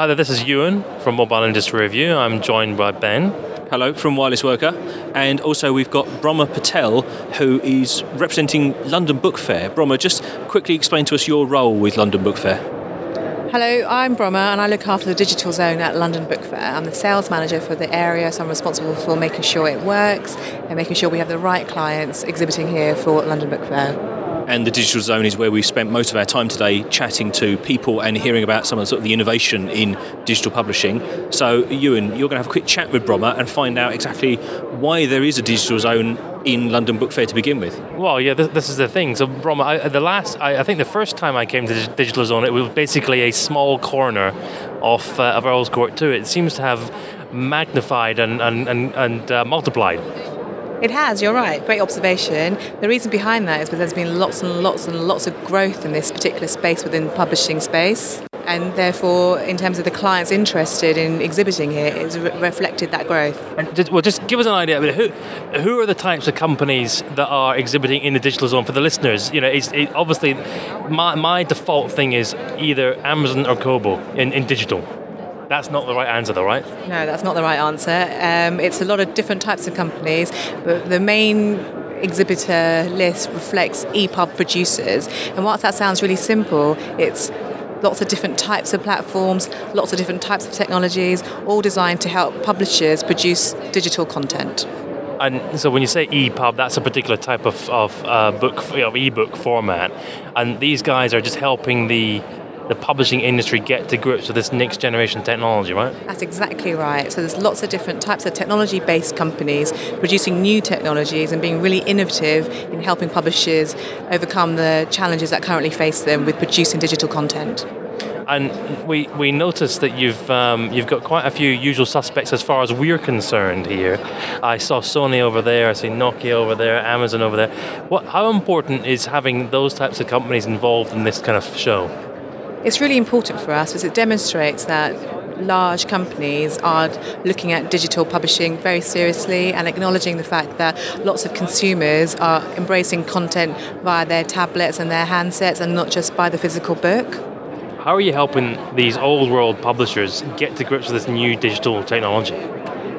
Hi there, this is Ewan from Mobile Industry Review. I'm joined by Ben. Hello from Wireless Worker, and also we've got Brahma Patel, who is representing London Book Fair. Brahma, just quickly explain to us your role with London Book Fair. Hello, I'm Brahma and I look after the digital zone at London Book Fair. I'm the sales manager for the area, so I'm responsible for making sure it works and making sure we have the right clients exhibiting here for London Book Fair and the digital zone is where we've spent most of our time today chatting to people and hearing about some of the, sort of the innovation in digital publishing. So, Ewan, you're going to have a quick chat with Brahma and find out exactly why there is a digital zone in London Book Fair to begin with. Well, yeah, this, this is the thing. So, Brahma, I, the last, I, I, think the first time I came to the Digital Zone, it was basically a small corner of, uh, of Earl's Court 2. It seems to have magnified and, and, and, and uh, multiplied. It has, you're right. Great observation. The reason behind that is because there's been lots and lots and lots of growth in this particular space within the publishing space. And therefore, in terms of the clients interested in exhibiting here, it's re- reflected that growth. Just, well, just give us an idea. who, who are the types of companies that are exhibiting in the digital zone for the listeners? You know, it's, it, obviously, my, my default thing is either Amazon or Kobo in, in digital. That's not the right answer, though, right? No, that's not the right answer. Um, it's a lot of different types of companies, but the main exhibitor list reflects EPUB producers. And whilst that sounds really simple, it's lots of different types of platforms, lots of different types of technologies, all designed to help publishers produce digital content. And so when you say EPUB, that's a particular type of, of uh, book, you know, ebook format. And these guys are just helping the the publishing industry get to grips with this next generation technology, right? That's exactly right. So there's lots of different types of technology-based companies producing new technologies and being really innovative in helping publishers overcome the challenges that currently face them with producing digital content. And we, we noticed that you've um, you've got quite a few usual suspects as far as we're concerned here. I saw Sony over there, I see Nokia over there, Amazon over there. What, how important is having those types of companies involved in this kind of show? It's really important for us because it demonstrates that large companies are looking at digital publishing very seriously and acknowledging the fact that lots of consumers are embracing content via their tablets and their handsets and not just by the physical book. How are you helping these old world publishers get to grips with this new digital technology?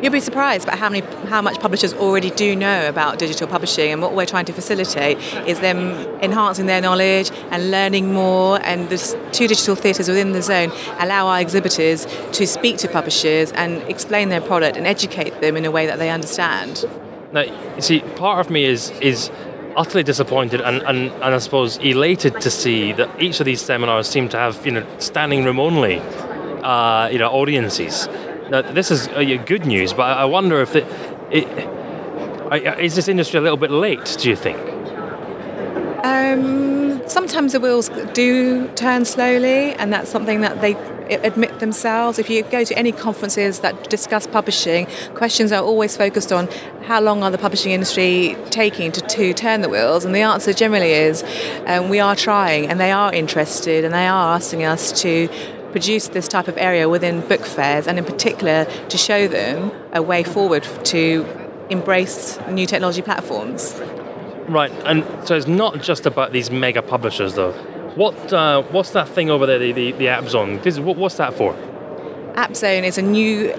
You'll be surprised about how many how much publishers already do know about digital publishing and what we're trying to facilitate is them enhancing their knowledge and learning more and the two digital theatres within the zone allow our exhibitors to speak to publishers and explain their product and educate them in a way that they understand. Now, you see, part of me is is utterly disappointed and, and, and I suppose elated to see that each of these seminars seem to have you know standing room only uh, you know audiences now, this is uh, good news, but I wonder if it, it, is this industry a little bit late, do you think? Um, sometimes the wheels do turn slowly, and that's something that they admit themselves. If you go to any conferences that discuss publishing, questions are always focused on how long are the publishing industry taking to, to turn the wheels, and the answer generally is um, we are trying, and they are interested, and they are asking us to produce this type of area within book fairs and in particular to show them a way forward to embrace new technology platforms. Right, and so it's not just about these mega publishers though. What uh, what's that thing over there, the, the, the App Zone? This, what, what's that for? App Zone is a new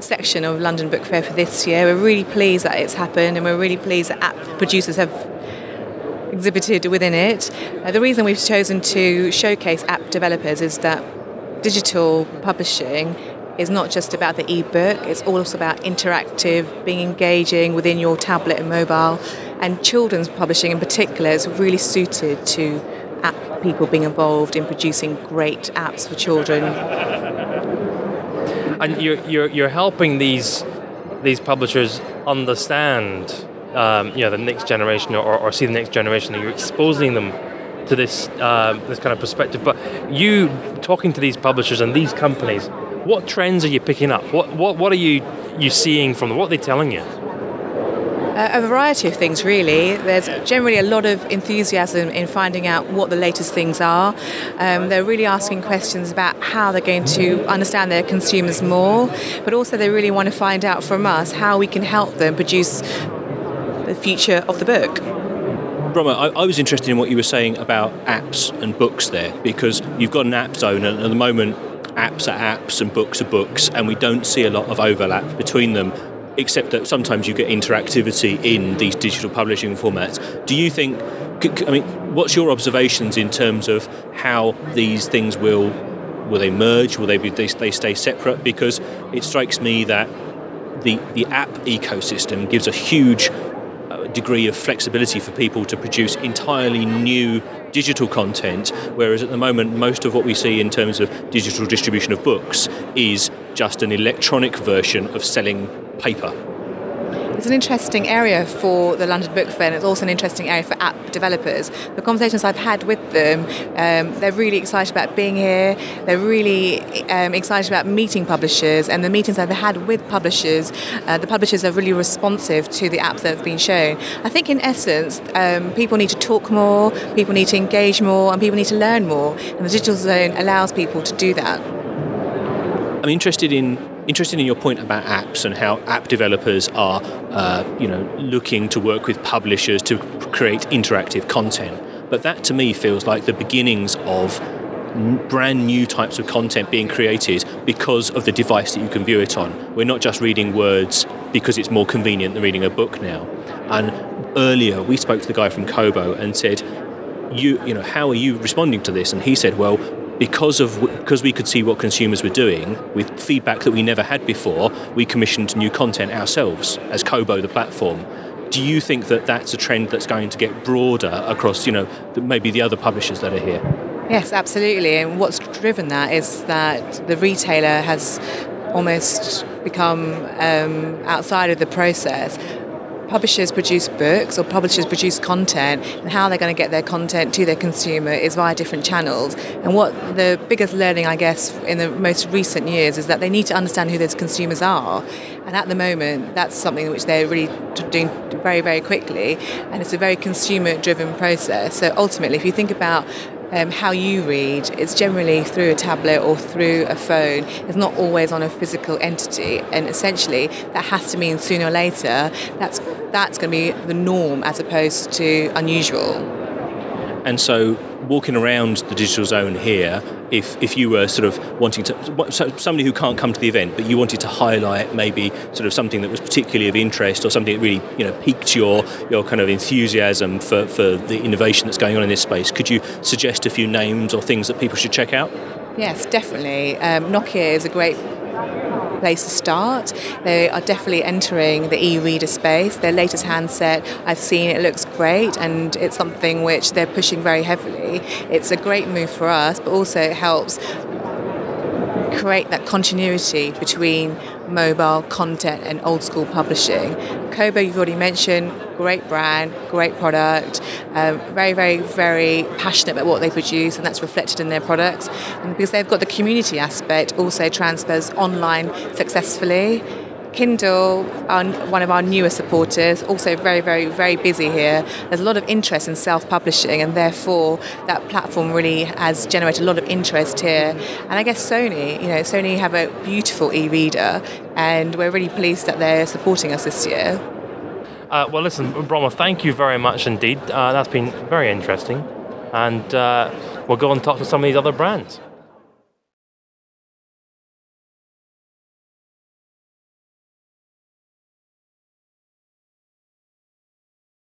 section of London Book Fair for this year. We're really pleased that it's happened and we're really pleased that app producers have exhibited within it. Uh, the reason we've chosen to showcase app developers is that digital publishing is not just about the ebook, it's also about interactive, being engaging within your tablet and mobile. And children's publishing in particular is really suited to app people being involved in producing great apps for children. And you're, you're, you're helping these, these publishers understand um, you know, the next generation or, or see the next generation, you're exposing them to this uh, this kind of perspective. But you talking to these publishers and these companies, what trends are you picking up? What what what are you you seeing from them? What are they telling you? Uh, a variety of things, really. There's generally a lot of enthusiasm in finding out what the latest things are. Um, they're really asking questions about how they're going to understand their consumers more, but also they really want to find out from us how we can help them produce the future of the book. Brahma, I, I, was interested in what you were saying about apps and books there because you've got an app zone, and at the moment, apps are apps and books are books, and we don't see a lot of overlap between them. Except that sometimes you get interactivity in these digital publishing formats. Do you think? I mean, what's your observations in terms of how these things will will they merge? Will they be they, they stay separate? Because it strikes me that the the app ecosystem gives a huge degree of flexibility for people to produce entirely new digital content, whereas at the moment, most of what we see in terms of digital distribution of books is just an electronic version of selling paper. It's an interesting area for the London Book Fair, and it's also an interesting area for app developers. The conversations I've had with them, um, they're really excited about being here. They're really um, excited about meeting publishers, and the meetings I've had with publishers, uh, the publishers are really responsive to the apps that have been shown. I think, in essence, um, people need to talk more, people need to engage more, and people need to learn more. And the Digital Zone allows people to do that. I'm interested in interested in your point about apps and how app developers are, uh, you know, looking to work with publishers to create interactive content. But that to me feels like the beginnings of brand new types of content being created because of the device that you can view it on. We're not just reading words because it's more convenient than reading a book now. And earlier we spoke to the guy from Kobo and said, you, you know, how are you responding to this? And he said, well, because of because we could see what consumers were doing with feedback that we never had before, we commissioned new content ourselves as Kobo, the platform. Do you think that that's a trend that's going to get broader across, you know, maybe the other publishers that are here? Yes, absolutely. And what's driven that is that the retailer has almost become um, outside of the process publishers produce books or publishers produce content and how they're going to get their content to their consumer is via different channels. And what the biggest learning, I guess, in the most recent years is that they need to understand who those consumers are. And at the moment, that's something which they're really doing very, very quickly. And it's a very consumer driven process. So ultimately, if you think about um, how you read, it's generally through a tablet or through a phone. It's not always on a physical entity, and essentially that has to mean sooner or later that's that's going to be the norm as opposed to unusual. And so walking around the digital zone here, if, if you were sort of wanting to, so somebody who can't come to the event, but you wanted to highlight maybe sort of something that was particularly of interest or something that really you know piqued your your kind of enthusiasm for, for the innovation that's going on in this space, could you suggest a few names or things that people should check out? Yes, definitely. Um, Nokia is a great place to start. They are definitely entering the e-reader space. Their latest handset, I've seen it looks great, and it's something which they're pushing very heavily. It's a great move for us, but also it helps create that continuity between mobile content and old school publishing. Kobo, you've already mentioned, great brand, great product, um, very, very, very passionate about what they produce, and that's reflected in their products. And because they've got the community aspect, also transfers online successfully. Kindle, one of our newer supporters, also very, very, very busy here. There's a lot of interest in self publishing, and therefore that platform really has generated a lot of interest here. And I guess Sony, you know, Sony have a beautiful e reader, and we're really pleased that they're supporting us this year. Uh, well, listen, Bronwyn, thank you very much indeed. Uh, that's been very interesting. And uh, we'll go and talk to some of these other brands.